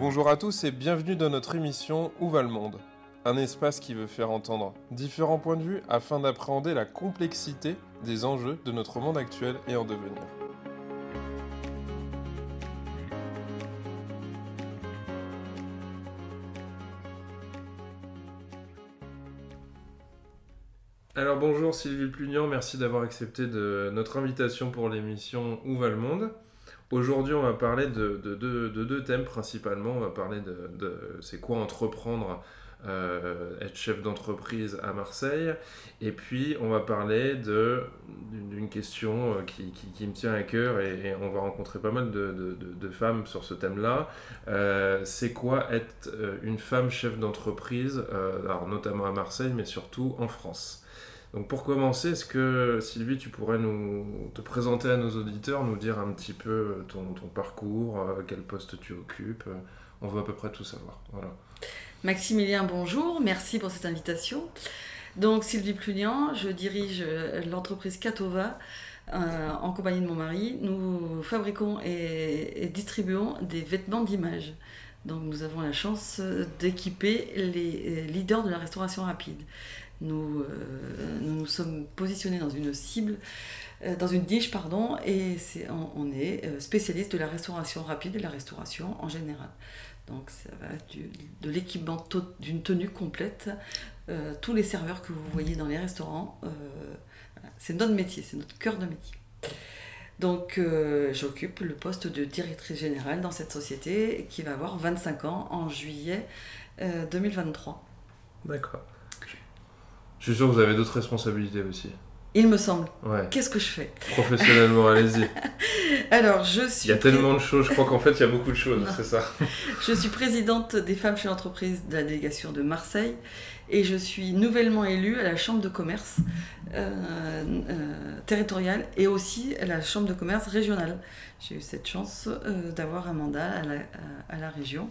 Bonjour à tous et bienvenue dans notre émission Où va le monde? Un espace qui veut faire entendre différents points de vue afin d'appréhender la complexité des enjeux de notre monde actuel et en devenir. Alors bonjour Sylvie Plugnan, merci d'avoir accepté de notre invitation pour l'émission Où va le monde? Aujourd'hui, on va parler de, deux thèmes principalement. On va parler de, c'est quoi entreprendre, euh, être chef d'entreprise à Marseille. Et puis, on va parler d'une question euh, qui, me tient à cœur et, on va rencontrer pas mal de, femmes sur ce thème-là. Euh, c'est quoi être une femme chef d'entreprise, notamment à Marseille, mais surtout en France? Donc pour commencer, est-ce que Sylvie, tu pourrais nous te présenter à nos auditeurs, nous dire un petit peu ton, parcours, euh, quel poste tu occupes euh, On veut à peu près tout savoir. Maximilien, bonjour, merci pour cette invitation. Donc Sylvie Plunian, je dirige euh, l'entreprise Catova. en compagnie de mon mari, nous fabriquons et, distribuons des vêtements d'image. Donc nous avons la chance d'équiper les leaders de la restauration rapide. Nous, euh, nous nous sommes positionnés dans une cible, euh, dans une niche, pardon, et on, est euh, spécialiste de la restauration rapide et de la restauration en général. Donc ça va de l'équipement d'une tenue complète, tous les serveurs que vous voyez dans les restaurants, c'est notre métier, c'est notre cœur de métier. Donc j'occupe le poste de directrice générale dans cette société qui va avoir 25 ans en juillet 2023. D'accord. Je suis sûr que vous avez d'autres responsabilités aussi. Il me semble. Qu'est-ce que je fais? Professionnellement, allez-y. Alors, je suis. Il y a tellement de choses, je crois qu'en fait, il y a beaucoup de choses, c'est ça. je suis présidente des femmes chez l'entreprise de la délégation de Marseille et je suis nouvellement élue à la Chambre de commerce euh, euh, territoriale et aussi à la Chambre de commerce régionale. J'ai eu cette chance euh, d'avoir un mandat à la, à la région.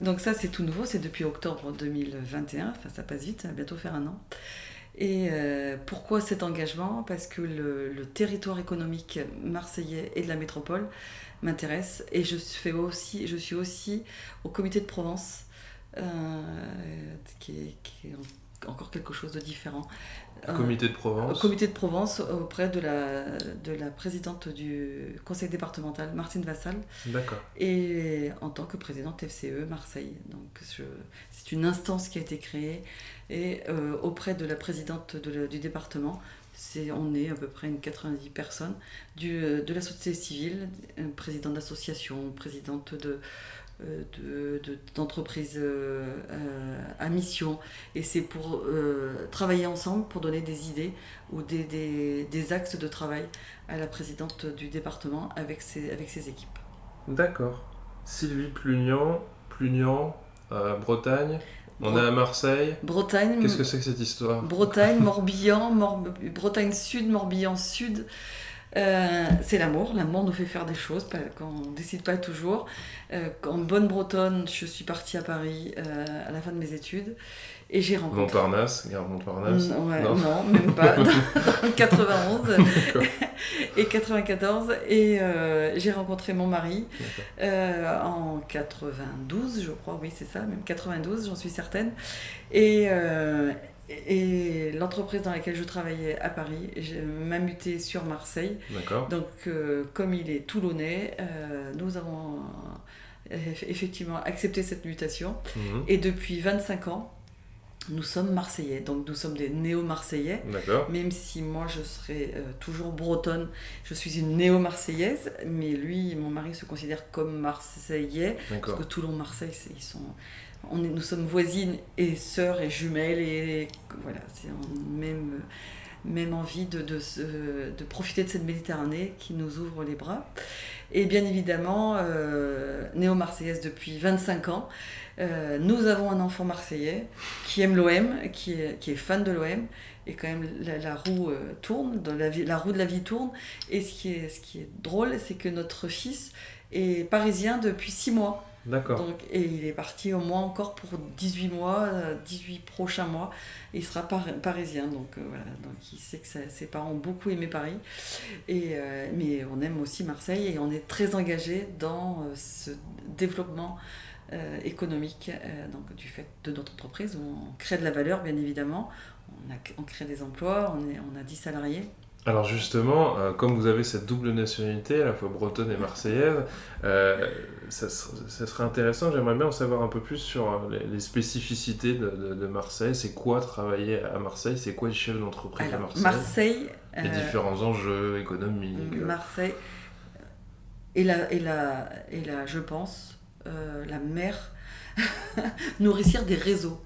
Donc ça, c'est tout nouveau, c'est depuis octobre 2021, enfin ça passe vite, ça va bientôt faire un an. Et euh, pourquoi cet engagement? Parce que le, territoire économique marseillais et de la métropole m'intéresse et je, fais aussi, je suis aussi au comité de Provence, euh, qui, est, encore quelque chose de différent. Comité de Provence. Comité de Provence auprès de la, de la présidente du conseil départemental, Martine Vassal. D'accord. Et en tant que présidente FCE Marseille. Donc c'est une instance qui a été créée et euh, auprès de la présidente du département. on est à peu près une 90 personnes du, de la société civile, présidente d'association, présidente de, euh, d'entreprises de, euh, euh, à mission. Et c'est pour travailler ensemble, pour donner des idées ou des, des, des, axes de travail à la présidente du département avec ses, avec ses équipes. D'accord. Sylvie Plugnan, Plugnan, Bretagne. On est à Marseille. Bretagne. Qu'est-ce que c'est que cette histoire? Bretagne, Morbihan, Bretagne Sud, Morbihan Sud. Euh, c'est l'amour. L'amour nous fait faire des choses quand on décide pas toujours. Euh, en bonne bretonne, je suis partie à Paris euh, à la fin de mes études et j'ai rencontré. Montparnasse, gare Montparnasse non, non, même pas. dans 91 et 94. Et j'ai rencontré mon mari en 92, je crois. Oui, c'est ça, même 92, j'en suis certaine. Et, et l'entreprise dans laquelle je travaillais à Paris, m'a muté sur Marseille. Donc, euh, comme il est toulonnais, euh, nous avons euh, effectivement accepté cette mutation. Mhm. Et depuis 25 ans, nous sommes Marseillais. Donc, nous sommes des néo-Marseillais. Même si moi, je serai toujours bretonne, je suis une néo-marseillaise. Mais lui, mon mari se considère comme Marseillais. Parce que Toulon-Marseille, ils sont on nous sommes voisines et sœurs et jumelles et voilà, c'est même, même envie de, de, de, profiter de cette Méditerranée qui nous ouvre les bras. Et bien évidemment, euh, néo-marseillaise depuis 25 ans, euh, nous avons un enfant marseillais qui aime l'OM, qui est, qui est fan de l'OM, et quand même la, roue euh, tourne, la, la roue de la vie tourne. Et ce qui est, ce qui est drôle, c'est que notre fils est parisien depuis 6 mois. D'accord. et il est parti au moins encore pour 18 mois, 18 euh, prochains mois. il sera parisien. Donc euh, voilà. Donc il sait que ses parents ont beaucoup aimé Paris. Et, euh, mais on aime aussi Marseille et on est très engagé dans ce développement économique donc, du fait de notre entreprise où on crée de la valeur, bien évidemment. On, a, on crée des emplois, on, on a 10 salariés. Alors justement, euh, comme vous avez cette double nationalité, à la fois bretonne et marseillaise, euh, ça, serait intéressant, j'aimerais bien en savoir un peu plus sur euh, les, spécificités de, Marseille. C'est quoi travailler à Marseille? C'est quoi le chef d'entreprise à Marseille? Marseille Les différents enjeux économiques. Marseille est la, et la, et la je pense, la mère nourricière des réseaux.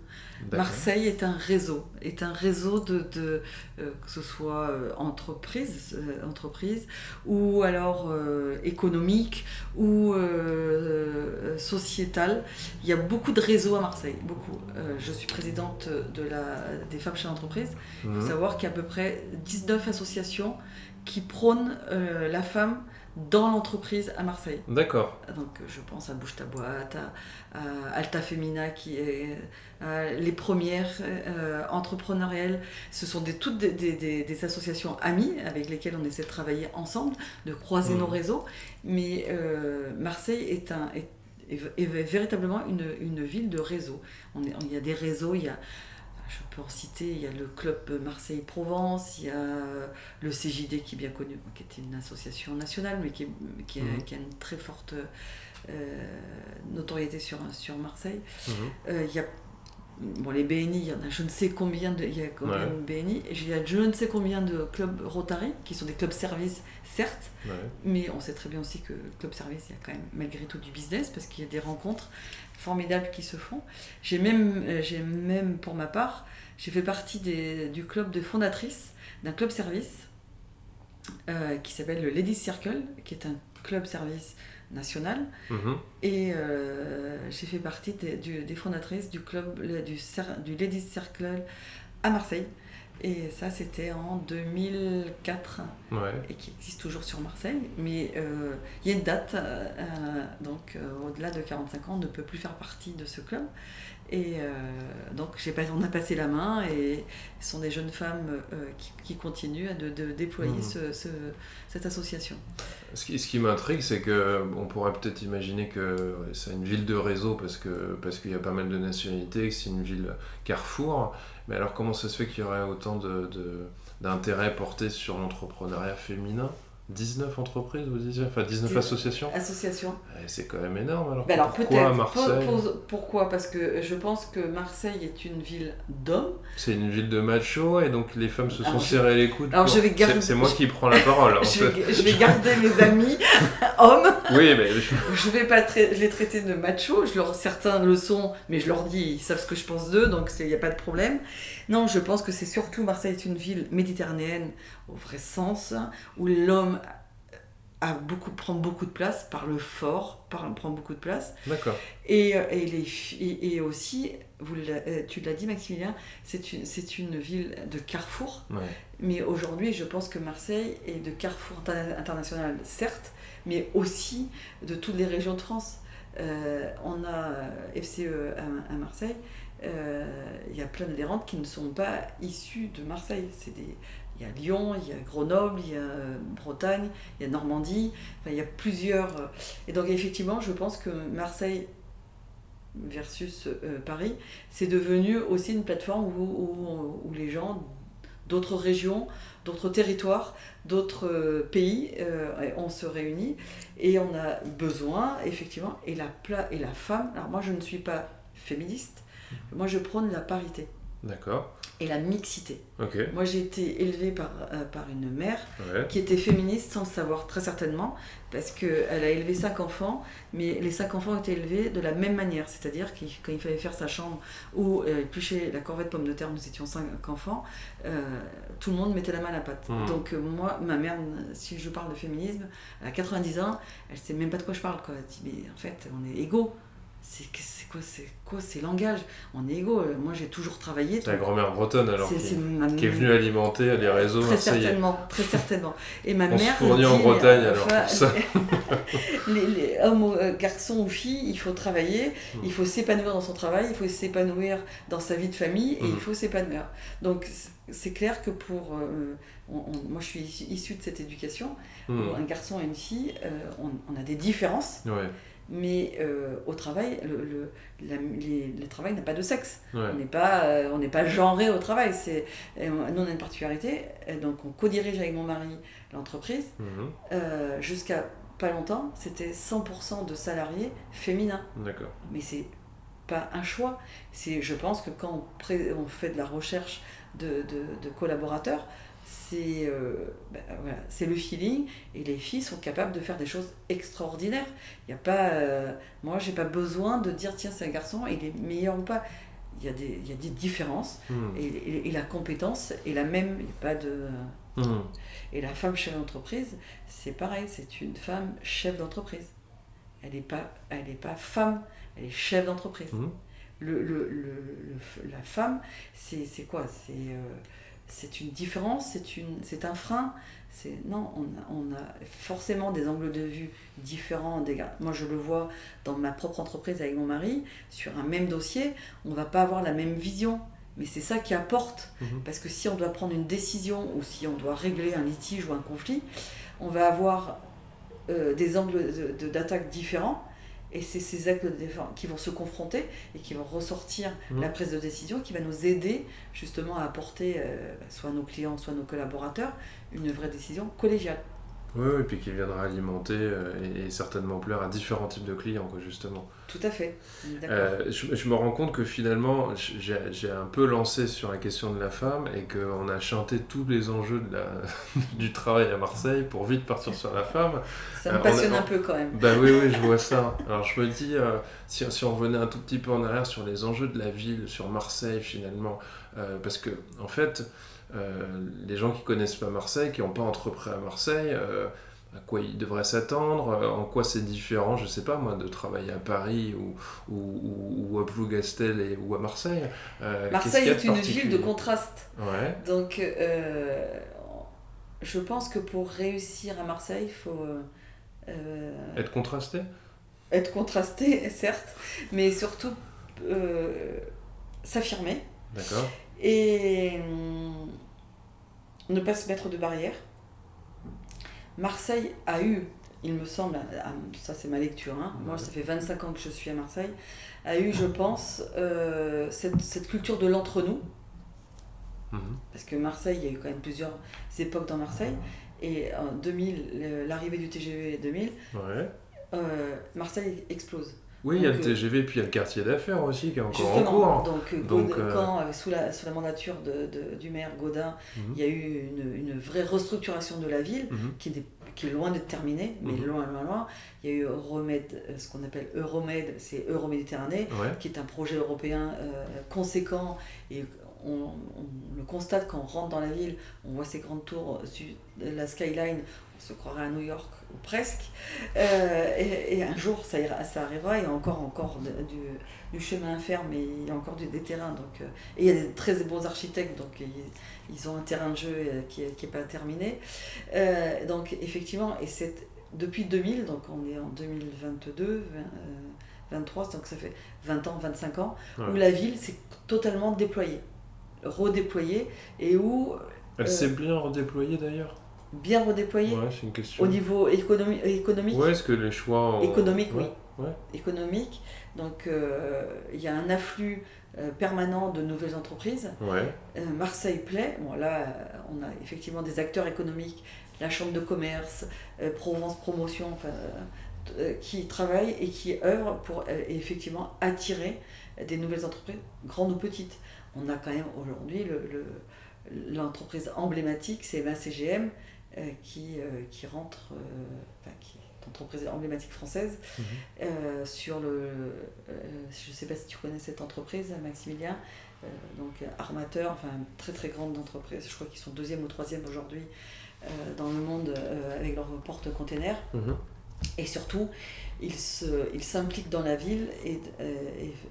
Marseille est un réseau, est un réseau de, de euh, que ce soit euh, entreprise, euh, entreprise, ou alors économique, ou sociétal. Il y a beaucoup de réseaux à Marseille, beaucoup. je suis présidente de la, des femmes chez l'entreprise. Il faut mhm. savoir qu'il y a à peu près 19 associations qui prônent la femme dans l'entreprise à Marseille. D'accord. Donc je pense à Bouge ta boîte, à, Alta Femina qui est les premières euh, entrepreneuriales. Ce sont des, toutes des, des, associations amies avec lesquelles on essaie de travailler ensemble, de croiser nos mmh. réseaux. Mais euh, Marseille est, un, est, est, véritablement une, une, ville de réseaux. On il y a des réseaux, il y a je peux en citer, il y a le club Marseille-Provence, il y a le CJD qui est bien connu, qui est une association nationale, mais qui, qui, a, mhm. qui a, une très forte euh, notoriété sur, sur Marseille. Mhm. Euh, il y a bon, les BNI, il y en a je ne sais combien de, il y a combien de BNI, et il y a je ne sais combien de clubs Rotary, qui sont des clubs services, certes, mais on sait très bien aussi que club service, il y a quand même malgré tout du business, parce qu'il y a des rencontres formidables qui se font. J'ai même, euh, j'ai même pour ma part, j'ai fait partie des, du club de fondatrice d'un club service euh, qui s'appelle le Ladies Circle, qui est un club service national. Mhm. Et euh, j'ai fait partie des, des, fondatrices du club du, du Ladies Circle à Marseille. Et ça, c'était en 2004. Et qui existe toujours sur Marseille. Mais euh, il y a une date. Euh, donc, au-delà de 45 ans, on ne peut plus faire partie de ce club. Et euh, donc on a passé la main et ce sont des jeunes femmes euh, qui, continuent de, déployer mmh. cette association. Ce qui, ce qui m'intrigue, c'est qu'on pourrait peut-être imaginer que c'est une ville de réseau parce qu'il parce qu'il y a pas mal de nationalités, que c'est une ville carrefour. Mais alors comment ça se fait qu'il y aurait autant d'intérêt porté sur l'entrepreneuriat féminin? 19 entreprises, vous disiez Enfin, 19 associations Associations. Eh, c'est quand même énorme. Alors, ben alors pourquoi Marseille Pourquoi? Parce que je pense que Marseille est une ville d'hommes. C'est une ville de machos et donc les femmes se sont serrées les coudes. Alors je vais garder. C'est moi qui prends la parole. je, vais, je, vais, garder mes amis hommes. Oui, mais. je vais pas les traiter de machos. Je leur... Certains le sont, mais je leur dis, ils savent ce que je pense d'eux, donc il n'y a pas de problème. Non, je pense que c'est surtout Marseille est une ville méditerranéenne au vrai sens, où l'homme a beaucoup, prend beaucoup de place, par le fort, par, prend beaucoup de place. D'accord. Et, euh, et, les, et, aussi, vous euh, tu l'as dit Maximilien, c'est une, c'est une ville de carrefour. Mais aujourd'hui, je pense que Marseille est de carrefour international, certes, mais aussi de toutes les régions de France. Euh, on a FCE à, à Marseille, il y a plein d'adhérentes qui ne sont pas issues de Marseille. C'est des, il y a Lyon, il y a Grenoble, il y a euh, Bretagne, il y a Normandie, enfin, il y a plusieurs. Euh, et donc effectivement, je pense que Marseille versus euh, Paris, c'est devenu aussi une plateforme où, où, les gens d'autres régions, d'autres territoires, d'autres pays, on se réunit et on a besoin, effectivement, et la, et la femme, alors moi je ne suis pas féministe, moi je prône la parité. D'accord et la mixité. Moi, j'ai été élevée par, euh, par une mère qui était féministe sans le savoir, très certainement, parce qu'elle a élevé cinq enfants, mais les cinq enfants étaient élevés de la même manière, c'est-à-dire qu'il quand il fallait faire sa chambre ou euh, éplucher la corvette pomme de terre, nous étions cinq enfants, euh, tout le monde mettait la main à la pâte. Mmh. Donc, moi, ma mère, si je parle de féminisme, à 90 ans, elle sait même pas de quoi je parle. Quoi. Elle dit, mais en fait, on est égaux c'est quoi c'est quoi ces langages On est égaux. Euh, moi, j'ai toujours travaillé. Ta grand-mère bretonne alors qui, qui, est venue alimenter les réseaux. Très certainement, très certainement. Et ma On mère. Se fournit en Bretagne alors. ça. les, les, hommes, euh, garçons ou filles, il faut travailler, hmm. il faut s'épanouir dans son travail, il faut s'épanouir dans sa vie de famille et il hmm. faut s'épanouir. Donc c'est clair que pour euh, moi, je suis issue de cette éducation. Hmm. un garçon et une fille, on, on, a des différences. Ouais Mais euh, au travail, le, le, travail n'a pas de sexe. On n'est pas, euh, on n'est pas genré au travail. C'est, nous, on a une particularité. Donc, on co-dirige avec mon mari l'entreprise. Mhm. jusqu'à pas longtemps, c'était 100% de salariés féminins. D'accord. Mais c'est pas un choix. C'est, je pense que quand on, on fait de la recherche de, de, de collaborateurs, c'est euh, ben, voilà, c'est le feeling et les filles sont capables de faire des choses extraordinaires. Il y a pas, euh, moi, j'ai pas besoin de dire tiens, c'est un garçon, il est meilleur ou pas. Il y a des, il y a des différences hmm. et, et, la compétence est la même. Il n'y a pas de. Hmm. Et la femme chef d'entreprise, c'est pareil, c'est une femme chef d'entreprise. Elle n'est pas, elle est pas femme, elle est chef d'entreprise. Hmm. Le, le, le, la femme, c'est quoi? C'est. Euh, c'est une différence, c'est, une, c'est un frein. C'est, non, on a, on a, forcément des angles de vue différents. Des, moi, je le vois dans ma propre entreprise avec mon mari, sur un même dossier, on ne va pas avoir la même vision. Mais c'est ça qui apporte. Mhm. Parce que si on doit prendre une décision ou si on doit régler un litige ou un conflit, on va avoir euh, des angles de, d'attaque différents et c'est ces actes de défense qui vont se confronter et qui vont ressortir mmh. la prise de décision, qui va nous aider justement à apporter, euh, soit nos clients, soit nos collaborateurs, une vraie décision collégiale. Oui, et puis qui viendra alimenter euh, et, certainement plaire à différents types de clients, quoi, justement. Tout à fait. Euh, je, je, me rends compte que finalement, j'ai un peu lancé sur la question de la femme et qu'on a chanté tous les enjeux de la, du travail à Marseille pour vite partir sur la femme. Ça me euh, passionne un peu quand même. Bah oui, oui, je vois ça. Alors je me dis, si, si, on revenait un tout petit peu en arrière sur les enjeux de la ville, sur Marseille finalement, parce que en fait, euh, les gens qui connaissent pas Marseille, qui n'ont pas entrepris à Marseille, euh, à quoi ils devraient s'attendre, euh, en quoi c'est différent, je sais pas moi, de travailler à Paris ou, ou, ou à Plougastel et, ou à Marseille. Marseille est, une ville de contraste. Ouais. Donc, je pense que pour réussir à Marseille, il faut. être contrasté Être contrasté, certes, mais surtout s'affirmer. D'accord. Et ne pas se mettre de barrière. Marseille a eu, il me semble, ça c'est ma lecture, hein, moi ça fait 25 ans que je suis à Marseille, a eu, je pense, euh, cette, culture de l'entre-nous. Mhm. Parce que Marseille, il y a eu quand même plusieurs époques dans Marseille. Et en 2000, l'arrivée du TGV 2000, euh, Marseille explose. Oui, il y a le euh, TGV, puis il y a le quartier d'affaires aussi qui est encore en cours. Donc, euh, euh, quand, sous, la, sous la mandature de, du maire Gaudin, mhm. il y a eu une, une, vraie restructuration de la ville mhm. qui, est, qui, est, loin d'être terminée, mais mhm. loin, loin, loin. Il y a eu Euromède, ce qu'on appelle Euromed, c'est Euroméditerranée, qui est un projet européen conséquent et on, le constate quand on rentre dans la ville, on voit ces grandes tours, la skyline, se croirait à New York ou presque. Euh, et, un jour, ça, ira, ça arrivera, il y a encore, encore du, du, chemin à faire, mais il y a encore des terrains. Donc, euh, et il y a des très bons architectes, donc ils, ont un terrain de jeu euh, qui n'est pas terminé. donc effectivement, et c'est depuis 2000, donc on est en 2022, 23, donc ça fait 20 ans, 25 ans, où la ville s'est totalement déployée redéployée et où... Elle s'est bien redéployée d'ailleurs? Bien ouais, une question. Au niveau économique Ouais, est-ce que les choix. Économique, oui. Économique. Donc, euh, il y a un afflux euh, permanent de nouvelles entreprises. Euh, Marseille plaît. Bon, là, on a effectivement des acteurs économiques, la Chambre de commerce, Provence Promotion, enfin, qui travaillent et qui œuvrent pour effectivement attirer des nouvelles entreprises, grandes ou petites. On a quand même aujourd'hui l'entreprise le, emblématique, c'est MACGM, euh, qui, euh, qui rentre, euh, enfin, qui est entreprise emblématique française, mhm. sur le. je ne sais pas si tu connais cette entreprise, Maximilien, donc armateur, enfin très très grande entreprise, je crois qu'ils sont deuxième ou troisième aujourd'hui dans le monde avec leur porte-container. Mhm. Et surtout, ils s'impliquent dans la ville et,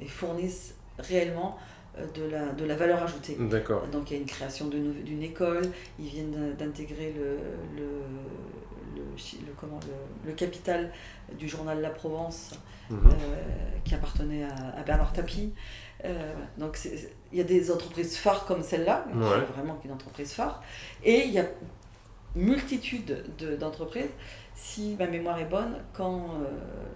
et fournissent réellement euh, de la, de la valeur ajoutée. D'accord. Donc il y a une création d'une école, ils viennent d'intégrer le, le, le, le, comment, le, capital du journal La Provence mhm. euh, qui appartenait à, à Bernard Tapie. Euh, donc il y a des entreprises phares comme celle-là, vraiment une entreprise phare, et il y a multitude d'entreprises. Si ma mémoire est bonne, quand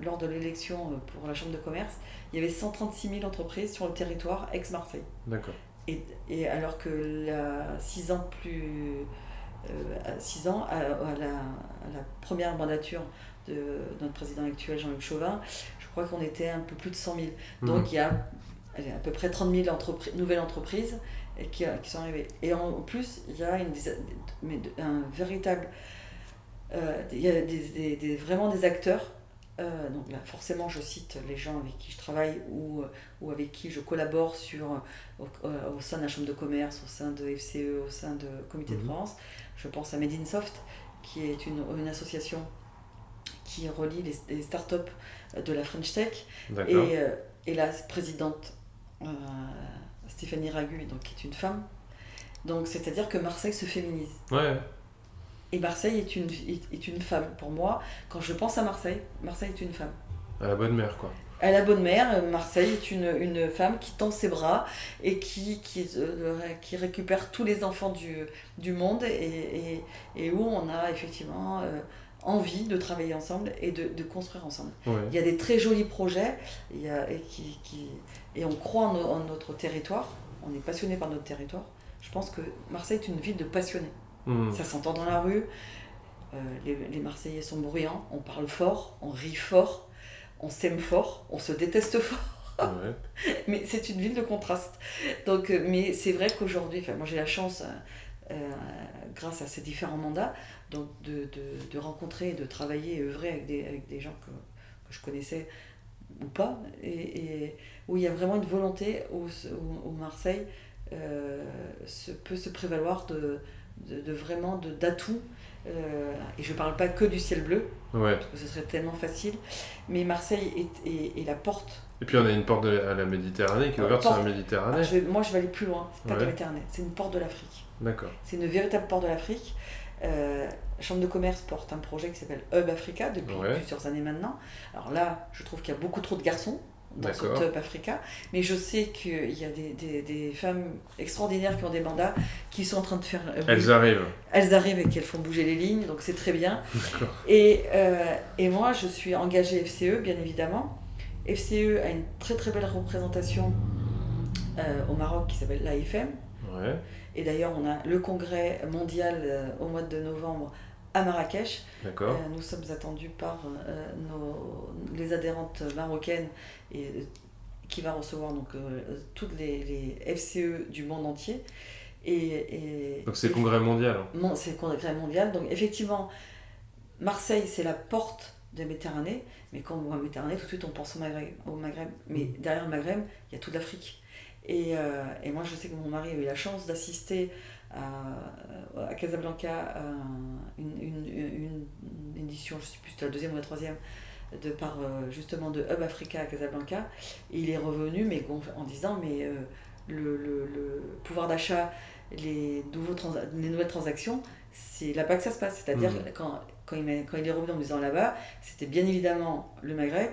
lors de l'élection pour la Chambre de commerce, il y avait 136 000 entreprises sur le territoire ex-Marseille. D'accord. Et, et, alors que là, six ans plus. six ans, à, la, la, première mandature de notre président actuel, Jean-Luc Chauvin, je crois qu'on était un peu plus de 100 000. Mhm. Donc il y a à peu près 30 000 nouvelles entreprises qui, qui, sont arrivées. Et en plus, il y a une, un véritable. Euh, il y a des, des, vraiment des acteurs. Euh, donc là, forcément, je cite les gens avec qui je travaille ou, ou avec qui je collabore sur, au, au, sein de la Chambre de commerce, au sein de FCE, au sein de Comité de mhm. France. Je pense à Made in Soft, qui est une, une association qui relie les, les startups de la French Tech. Et, euh, et la présidente euh, Stéphanie Ragu, donc, qui est une femme. Donc, c'est-à-dire que Marseille se féminise. Ouais. Et Marseille est une, est, une femme. Pour moi, quand je pense à Marseille, Marseille est une femme. À la bonne mère, quoi. À la bonne mère, Marseille est une, une femme qui tend ses bras et qui, qui, euh, qui récupère tous les enfants du, du monde et, et, et, où on a effectivement envie de travailler ensemble et de, de construire ensemble. Il y a des très jolis projets il y a, et, qui, qui, et on croit en, notre territoire, on est passionné par notre territoire. Je pense que Marseille est une ville de passionnés. Hmm. Ça s'entend dans la rue, euh, les, les, Marseillais sont bruyants, on parle fort, on rit fort, on s'aime fort, on se déteste fort. mais c'est une ville de contraste. Donc, euh, mais c'est vrai qu'aujourd'hui, moi j'ai la chance, euh, grâce à ces différents mandats, donc de, de, de, rencontrer, de travailler et œuvrer avec des, avec des gens que, que je connaissais ou pas, et, et, où il y a vraiment une volonté où, où, Marseille euh, se, peut se prévaloir de, de, de vraiment d'atouts. Euh, et je ne parle pas que du ciel bleu, ouais. parce que ce serait tellement facile, mais Marseille est, est, est la porte. Et puis on a une porte de, à la Méditerranée qui est ouverte sur la Méditerranée. je moi je vais aller plus loin, c'est pas ouais. de la Méditerranée, c'est une porte de l'Afrique. D'accord. C'est une véritable porte de l'Afrique. Euh, la Chambre de commerce porte un projet qui s'appelle Hub Africa depuis ouais. plusieurs années maintenant. Alors là, je trouve qu'il y a beaucoup trop de garçons dans ce Hub Africa, mais je sais qu'il y a des, des, des, femmes extraordinaires qui ont des mandats qui sont en train de faire. Euh, elles arrivent. Elles arrivent et qu'elles font bouger les lignes, donc c'est très bien. Et, euh, et moi, je suis engagée FCE, bien évidemment. FCE a une très très belle représentation euh, au Maroc qui s'appelle l'AFM. Ouais. Et d'ailleurs, on a le congrès mondial au mois de novembre à Marrakech. Euh, nous sommes attendus par euh, nos, les adhérentes marocaines et, qui va recevoir donc, toutes les, les, FCE du monde entier. Et, et donc c'est le congrès mondial. Hein. C'est le congrès mondial. Donc effectivement, Marseille, c'est la porte de la Méditerranée. Mais quand on voit Méditerranée, tout de suite on pense au Maghreb. Au Maghreb. Mais mm. derrière le Maghreb, il y a toute l'Afrique. Et, euh, et, moi, je sais que mon mari a eu la chance d'assister à, à, Casablanca à une, une, une, édition, je ne sais plus, c'était la deuxième ou la troisième, de par euh, justement de Hub Africa à Casablanca. Et il est revenu mais en disant mais euh, le, le, le, pouvoir d'achat, les, les nouvelles transactions, c'est là-bas que ça se passe. C'est-à-dire mmh. quand, quand, il quand il est revenu en me disant là-bas, c'était bien évidemment le Maghreb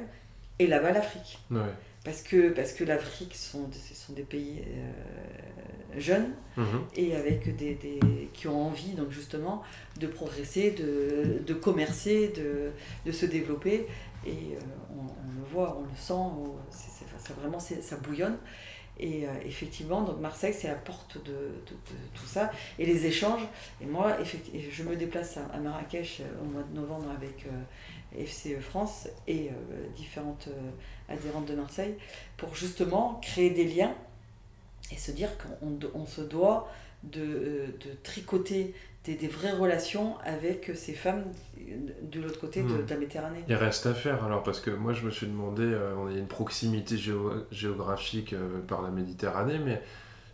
et là-bas l'Afrique. Ouais. Parce que, parce que l'Afrique, sont, ce sont des pays euh, jeunes mmh. et avec des, des, qui ont envie donc justement de progresser, de, de commercer, de, de se développer. Et euh, on, on, le voit, on le sent, c'est, c'est, ça, vraiment ça bouillonne. Et euh, effectivement, donc Marseille, c'est la porte de, de, de, tout ça. Et les échanges, et moi, je me déplace à, à Marrakech au mois de novembre avec euh, FCE France et euh, différentes euh, adhérentes de Marseille pour justement créer des liens et se dire qu'on on se doit de, de tricoter des, des, vraies relations avec ces femmes de l'autre côté mmh. de, de, la Méditerranée. Il reste à faire alors, parce que moi je me suis demandé, euh, on a une proximité géo géographique euh, par la Méditerranée, mais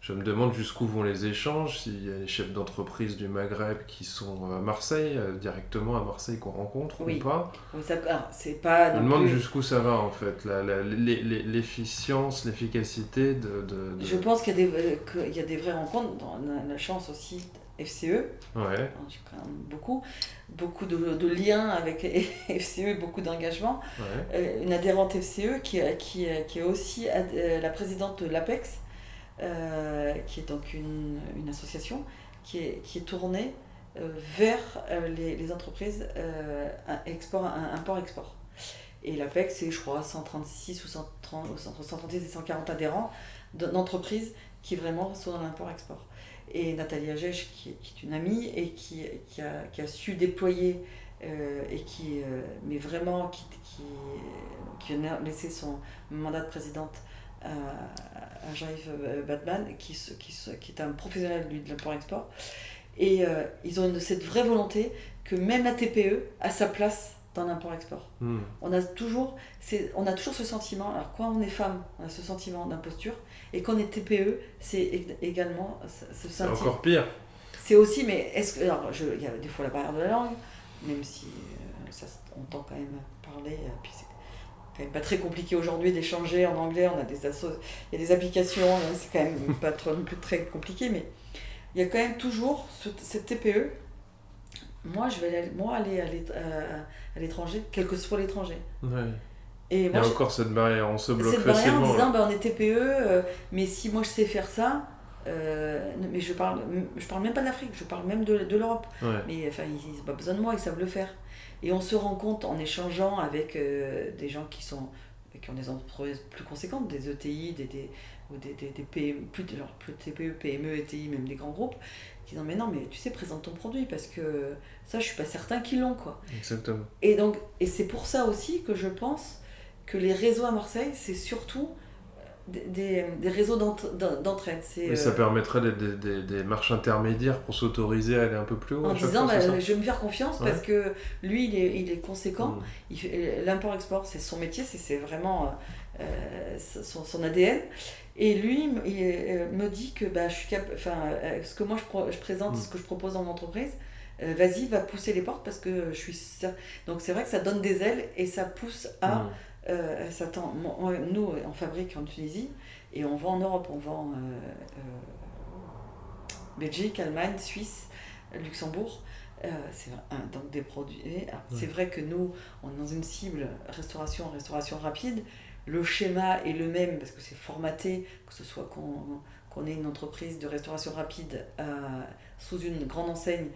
je me demande jusqu'où vont les échanges, s'il y a les chefs d'entreprise du Maghreb qui sont à Marseille, euh, directement à Marseille qu'on rencontre oui. ou pas. Oui, ça, c'est pas je me demande plus... jusqu'où ça va en fait, l'efficience, l'efficacité de, de, de, Je pense qu'il y, euh, qu y, a des vraies rencontres, on a la chance aussi FCE, ouais. quand même beaucoup, beaucoup de, de, liens avec FCE, beaucoup d'engagement. Ouais. Euh, une adhérente FCE qui, qui, qui est aussi la présidente de l'APEX, euh, qui est donc une, une, association qui est, qui est tournée vers les, entreprises export, import-export. Et l'APEC, c'est, je crois, 136 ou 130, entre 136 et 140 adhérents d'entreprises qui vraiment sont dans l'import-export. Et Nathalie Agèche, qui, est une amie et qui, qui, a, qui a, su déployer euh, et qui, euh, mais vraiment, qui, qui, qui a laissé son mandat de présidente à, à Jean-Yves Batman, qui, qui, qui est un professionnel lui, de l'import-export. Et euh, ils ont une, cette vraie volonté que même la TPE a sa place dans l'import-export. Hmm. On, a toujours, on a toujours ce sentiment, alors quand on est femme, on a ce sentiment d'imposture, et quand on est TPE, c'est également ce sentiment. C'est encore pire. C'est aussi, mais est-ce que. Alors, il y a des fois la barrière de la langue, même si euh, ça, on entend quand même parler, euh, puis c'est quand même pas très compliqué aujourd'hui d'échanger en anglais, on a des assos, il y a des applications, hein, c'est quand même pas trop, non plus très compliqué, mais il y a quand même toujours cette TPE moi, je vais aller, moi, aller à l'étranger, quel que soit l'étranger. Et Il y a encore cette barrière, on se bloque cette facilement. Barrière en disant, ben, on est TPE, euh, mais si moi je sais faire ça, euh, mais je parle, je parle même pas de l'Afrique, je parle même de, de l'Europe. Mais enfin, ils n'ont pas besoin de moi, ils savent le faire. Et on se rend compte en échangeant avec euh, des gens qui, sont, qui ont des entreprises plus conséquentes, des ETI, des, des, ou des, des, des PME, plus, genre, plus TPE, PME, ETI, même des grands groupes, qui disent mais non, mais tu sais, présente ton produit parce que ça, je suis pas certain qu'ils l'ont. quoi. Exactement. Et, donc, et c'est pour ça aussi que je pense que les réseaux à Marseille, c'est surtout des, des, réseaux d'entraide. Mais ça euh, permettrait des, des, des, marches intermédiaires pour s'autoriser à aller un peu plus haut. En disant, bah, je vais me faire confiance parce que lui, il est, il est conséquent. Mm. L'import-export, c'est son métier, c'est vraiment euh, son, son, ADN. Et lui, il euh, me dit que bah, je suis cap enfin, euh, ce que moi je, je présente, mm. ce que je propose en entreprise, euh, vas-y, va pousser les portes parce que je suis. Donc c'est vrai que ça donne des ailes et ça pousse à. Ça nous, on fabrique en Tunisie et on vend en Europe, on vend Belgique, Allemagne, Suisse, Luxembourg. c'est donc des produits. C'est vrai que nous, on est dans une cible restauration, restauration rapide le schéma est le même parce que c'est formaté, que ce soit qu'on ait une entreprise de restauration rapide euh, sous une grande enseigne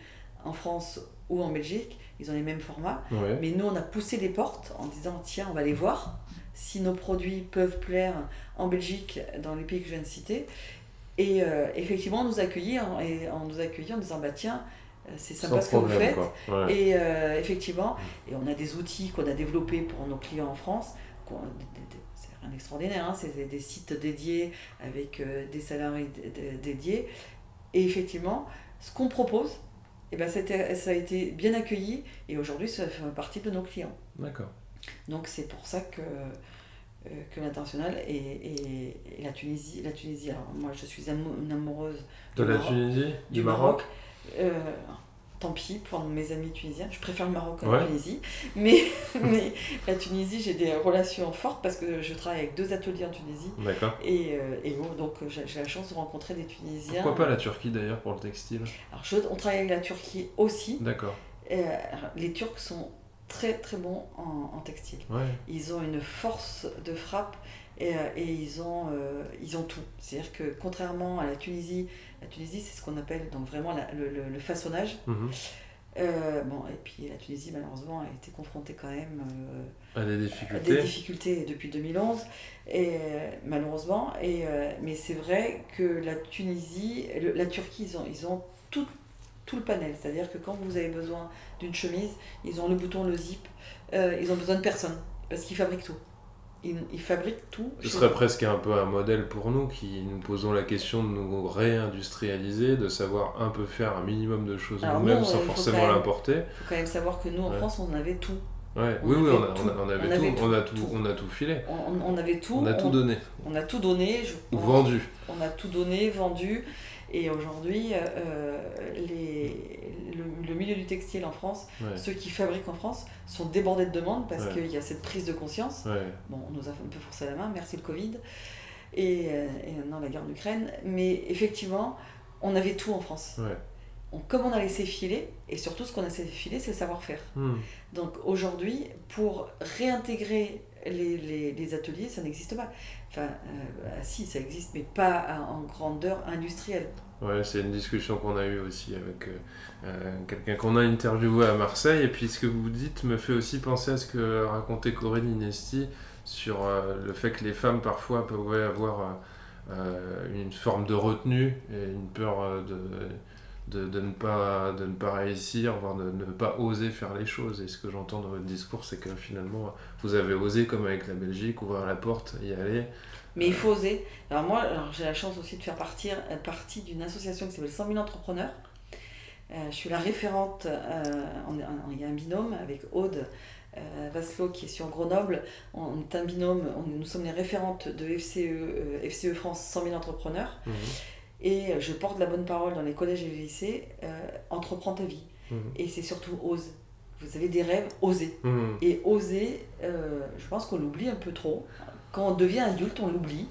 en France ou en Belgique, ils ont les mêmes formats. Mais nous, on a poussé les portes en disant tiens, on va les voir si nos produits peuvent plaire en Belgique, dans les pays que je viens de citer. Et euh, effectivement, on nous accueillit en, et on nous accueillit en disant bah tiens, euh, c'est sympa ce que vous faites. Et effectivement, et on a des outils qu'on a développés pour nos clients en France, un extraordinaire. Hein. C'est des sites dédiés avec euh, des salariés dédiés. Et effectivement, ce qu'on propose, eh ben, ça, a été, bien accueilli et aujourd'hui, ça fait partie de nos clients. D'accord. Donc c'est pour ça que, euh, que l'international et, la Tunisie. La Tunisie, alors moi je suis une amoureuse de la Tunisie, du, Maroc? Euh, tant pis pour mes amis tunisiens. Je préfère le Maroc à la Tunisie. Mais, mais la Tunisie, j'ai des relations fortes parce que je travaille avec deux ateliers en Tunisie. D'accord. Et, euh, et donc j'ai la chance de rencontrer des Tunisiens. Pourquoi pas la Turquie d'ailleurs pour le textile? Alors, je, on travaille avec la Turquie aussi. D'accord. Euh, les Turcs sont très très bons en, en textile. Ouais. Ils ont une force de frappe et, euh, et ils, ont, ils ont tout. C'est-à-dire que contrairement à la Tunisie, la Tunisie, c'est ce qu'on appelle donc vraiment le, le, façonnage. Mhm. Euh, bon, et puis la Tunisie, malheureusement, a été confrontée quand même euh, à des difficultés. des difficultés depuis 2011, et, euh, malheureusement. Et, mais c'est vrai que la Tunisie, la Turquie, ils ont, ils ont tout, tout le panel. C'est-à-dire que quand vous avez besoin d'une chemise, ils ont le bouton, le zip, ils ont besoin de personne, parce qu'ils fabriquent tout ils, fabriquent tout. Ce serait presque un peu un modèle pour nous qui nous posons la question de nous réindustrialiser, de savoir un peu faire un minimum de choses nous-mêmes sans forcément l'importer. Il faut quand même savoir que nous en France on avait tout. Ouais. oui, oui, on, avait, tout, on, a tout, on a tout filé. On, avait tout. On a tout donné. On a tout donné. Ou vendu. On a tout donné, vendu. Et aujourd'hui, euh, le, milieu du textile en France, ceux qui fabriquent en France, sont débordés de demandes parce qu'il y a cette prise de conscience. Bon, on nous a un peu forcé la main, merci le Covid, et, euh, et maintenant la guerre d'Ukraine. Mais effectivement, on avait tout en France. On, comme on a laissé filer, et surtout ce qu'on a laissé filer, c'est le savoir-faire. Hmm. Donc aujourd'hui, pour réintégrer les, les, ateliers, ça n'existe pas. Enfin, euh, si, ça existe, mais pas en grandeur industrielle. Ouais, c'est une discussion qu'on a eue aussi avec quelqu'un qu'on a interviewé à Marseille. Et puis ce que vous dites me fait aussi penser à ce que racontait Corinne Inesti sur le fait que les femmes parfois pouvaient avoir une forme de retenue et une peur de de, de, ne pas, de ne pas réussir, voire de, ne pas oser faire les choses. Et ce que j'entends dans votre discours, c'est que finalement, vous avez osé, comme avec la Belgique, ouvrir la porte, y aller. Mais il faut oser. Alors moi, j'ai la chance aussi de faire partir, euh, partie d'une association qui s'appelle 100 000 entrepreneurs. Euh, je suis la référente, euh, il y a un binôme avec Aude euh, Vaslo qui est sur Grenoble. On, est un binôme, nous sommes les référentes de FCE, FCE France 100 000 entrepreneurs. Mmh. Et je porte la bonne parole dans les collèges et les lycées, euh, entreprends ta vie. Mhm. Et c'est surtout ose. Vous avez des rêves, osez. Mhm. Et oser, euh, je pense qu'on l'oublie un peu trop. Quand on devient adulte, on l'oublie.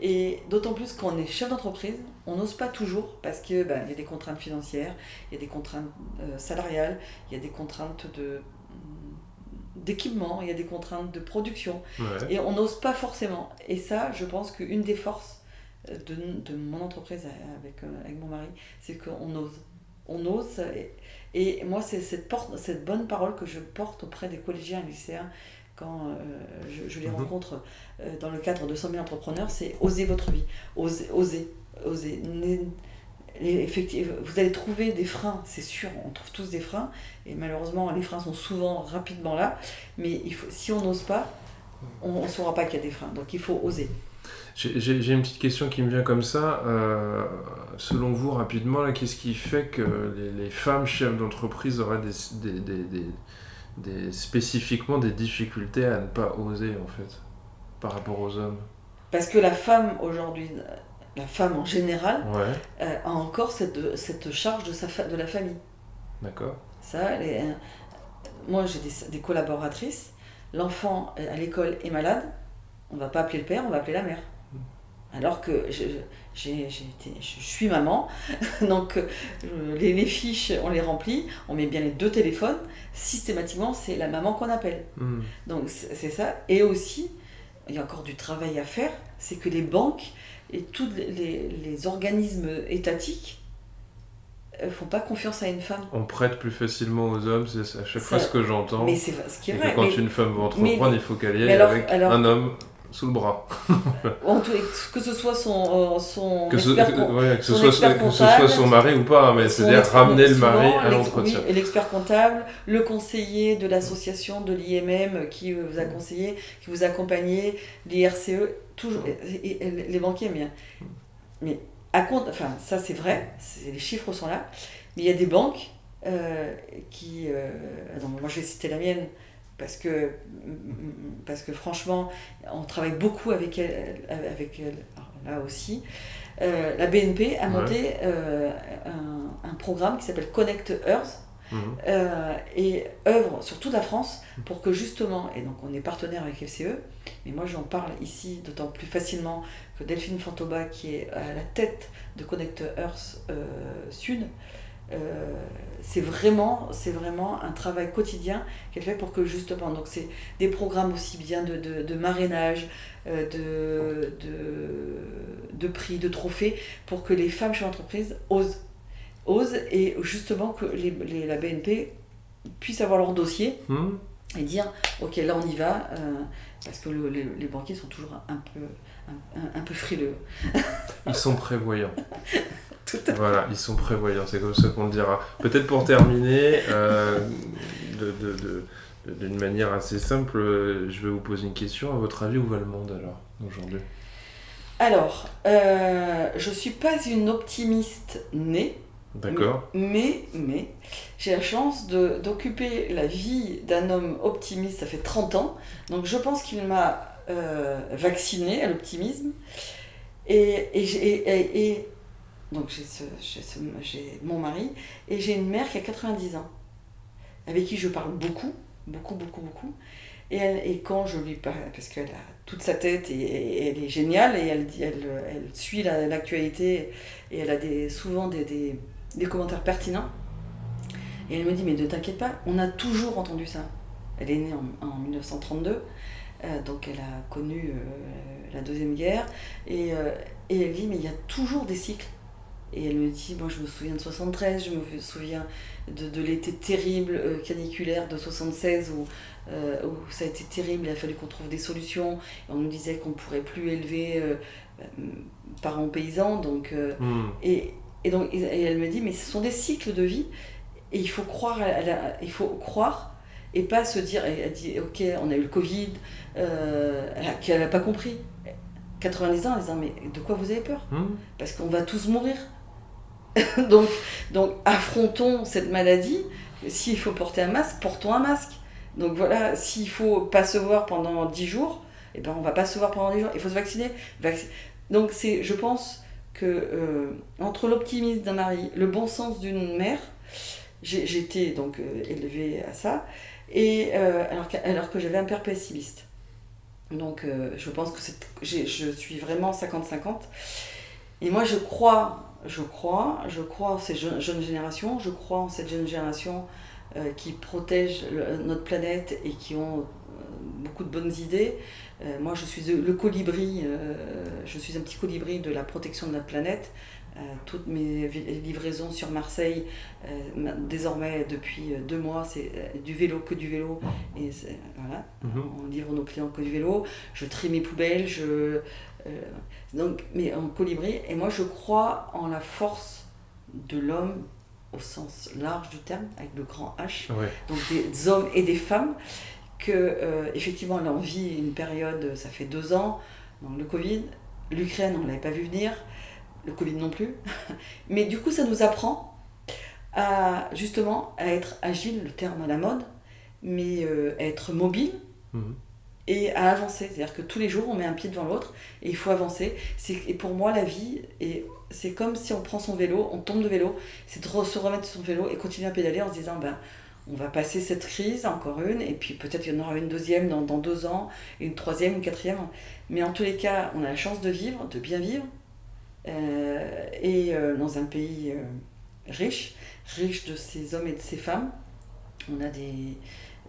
Et d'autant plus quand on est chef d'entreprise, on n'ose pas toujours parce qu'il ben, y a des contraintes financières, il y a des contraintes euh, salariales, il y a des contraintes de d'équipement, il y a des contraintes de production. Et on n'ose pas forcément. Et ça, je pense qu'une des forces de, de mon entreprise avec, euh, avec mon mari, c'est qu'on ose. On ose. Et, moi, c'est cette, porte, cette bonne parole que je porte auprès des collégiens et lycéens quand euh, je, je, les mhm. rencontre euh, dans le cadre de 100 000 entrepreneurs, c'est oser votre vie. Oser, oser. Effectivement, vous allez trouver des freins, c'est sûr, on trouve tous des freins, et malheureusement, les freins sont souvent rapidement là, mais il faut, si on n'ose pas, on ne saura pas qu'il y a des freins. Donc il faut oser. J'ai une petite question qui me vient comme ça. Euh, selon vous, rapidement, qu'est-ce qui fait que les, femmes chefs d'entreprise auraient des, des, des, des, spécifiquement des difficultés à ne pas oser, en fait, par rapport aux hommes? Parce que la femme, aujourd'hui, la femme en général, euh, a encore cette, cette charge de, sa de la famille. D'accord. Ça, euh, moi, j'ai des, collaboratrices. L'enfant à l'école est malade. On ne va pas appeler le père, on va appeler la mère. Alors que je, j'ai, je suis maman, donc euh, les, les, fiches, on les remplit, on met bien les deux téléphones, systématiquement, c'est la maman qu'on appelle. Hmm. Donc c'est ça. Et aussi, il y a encore du travail à faire, c'est que les banques et tous les, les organismes étatiques ne font pas confiance à une femme. On prête plus facilement aux hommes, c'est à chaque fois ce que j'entends. Mais c'est ce qui est vrai. quand une femme veut entreprendre, il faut qu'elle y aille avec un homme sous le bras. que ce soit son, euh, son que, ce, soit, que ce soit son mari ou pas, mais c'est-à-dire ramener le mari à l'entretien. et l'expert comptable, le conseiller de l'association de l'IMM qui vous a conseillé, qui vous a accompagné, l'IRCE, toujours, les banquiers, mais, mais à compte, enfin ça c'est vrai, les chiffres sont là, mais il y a des banques euh, qui, euh, moi je vais citer la mienne, parce que, parce que franchement, on travaille beaucoup avec elle, avec elle là aussi. Euh, la BNP a monté euh, un, un, programme qui s'appelle Connect Earth. Mhm. Euh, et œuvre sur toute la France pour que justement, et donc on est partenaire avec FCE, mais moi j'en parle ici d'autant plus facilement que Delphine Fantoba, qui est à la tête de Connect Earth Sud, euh, c'est vraiment, c'est vraiment un travail quotidien qu'elle fait pour que justement, donc c'est des programmes aussi bien de, de, de marrainage, euh, de, de, de, prix, de trophées, pour que les femmes chez l'entreprise osent, osent et justement que les, les, la BNP puisse avoir leur dossier hmm. et dire, ok, là on y va, euh, parce que les, les, banquiers sont toujours un peu, un, un peu frileux. Ils sont prévoyants. Voilà, ils sont prévoyants, c'est comme ça qu'on le dira. Peut-être pour terminer, euh, d'une manière assez simple, je vais vous poser une question. À votre avis, où va le monde alors, aujourd'hui? Alors, euh, je ne suis pas une optimiste née. D'accord. Mais, mais j'ai la chance d'occuper la vie d'un homme optimiste, ça fait 30 ans. Donc je pense qu'il m'a euh, vacciné à l'optimisme. Et, et, et, et, donc j'ai ce, mon mari et j'ai une mère qui a 90 ans, avec qui je parle beaucoup, beaucoup, beaucoup, beaucoup. Et, elle, et quand je lui parle, parce qu'elle a toute sa tête et, elle est géniale et elle, elle, elle suit l'actualité et elle a des, souvent des, des, des, commentaires pertinents. Et elle me dit, mais ne t'inquiète pas, on a toujours entendu ça. Elle est née en, en 1932, euh, donc elle a connu euh, la Deuxième Guerre. Et, euh, et elle dit, mais il y a toujours des cycles Et elle me dit, moi je me souviens de 73, je me souviens de, l'été terrible euh, caniculaire de 76 où, euh, où, ça a été terrible, il a fallu qu'on trouve des solutions. Et on nous disait qu'on ne pourrait plus élever euh, parents paysans. Donc, hmm. et, et, donc, et elle me dit, mais ce sont des cycles de vie et il faut croire, il faut croire et pas se dire, elle dit, ok, on a eu le Covid, qu'elle n'a pas compris. 90 ans en disant, mais de quoi vous avez peur? Hmm. Parce qu'on va tous mourir. donc, donc affrontons cette maladie. S'il faut porter un masque, portons un masque. Donc voilà, s'il faut pas se voir pendant 10 jours, eh ben on va pas se voir pendant 10 jours. Il faut se vacciner. Donc c'est, je pense que euh, entre l'optimisme d'un mari, le bon sens d'une mère, j'étais donc euh, élevée à ça, et euh, alors, que, alors que j'avais un père pessimiste. Donc je pense que je suis vraiment 50-50. Et moi je crois je crois, je crois en ces jeunes, générations, je crois en cette jeune génération euh, qui protège notre planète et qui ont euh, beaucoup de bonnes idées. Euh, moi, je suis le colibri, je suis un petit colibri de la protection de notre planète. toutes mes livraisons sur Marseille, désormais depuis deux mois, c'est du vélo, que du vélo. Et voilà, mhm. on livre nos clients que du vélo. Je trie mes poubelles, je, donc, mais en colibri. Et moi, je crois en la force de l'homme au sens large du terme, avec le grand H, donc des hommes et des femmes, que euh, effectivement, là, on vit une période, ça fait deux ans, donc le Covid, l'Ukraine, on ne l'avait pas vu venir, le Covid non plus, mais du coup, ça nous apprend à justement à être agile, le terme à la mode, mais euh, à être mobile. Mhm et à avancer. C'est-à-dire que tous les jours, on met un pied devant l'autre et il faut avancer. Et pour moi, la vie, c'est comme si on prend son vélo, on tombe de vélo, c'est de se remettre sur son vélo et continuer à pédaler en se disant, ben, on va passer cette crise, encore une, et puis peut-être il y en aura une deuxième dans, dans, deux ans, une troisième, une quatrième. Mais en tous les cas, on a la chance de vivre, de bien vivre, euh, et euh, dans un pays euh, riche, riche de ces hommes et de ces femmes. On a des,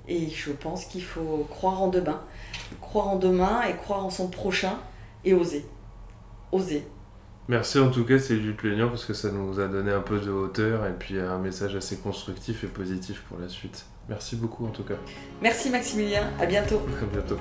et je pense qu'il faut croire en demain. Croire en demain et croire en son prochain et oser. Oser. Merci en tout cas Sylvie Plaignant parce que ça nous a donné un peu de hauteur et puis un message assez constructif et positif pour la suite. Merci beaucoup en tout cas. Merci Maximilien, à bientôt. À bientôt.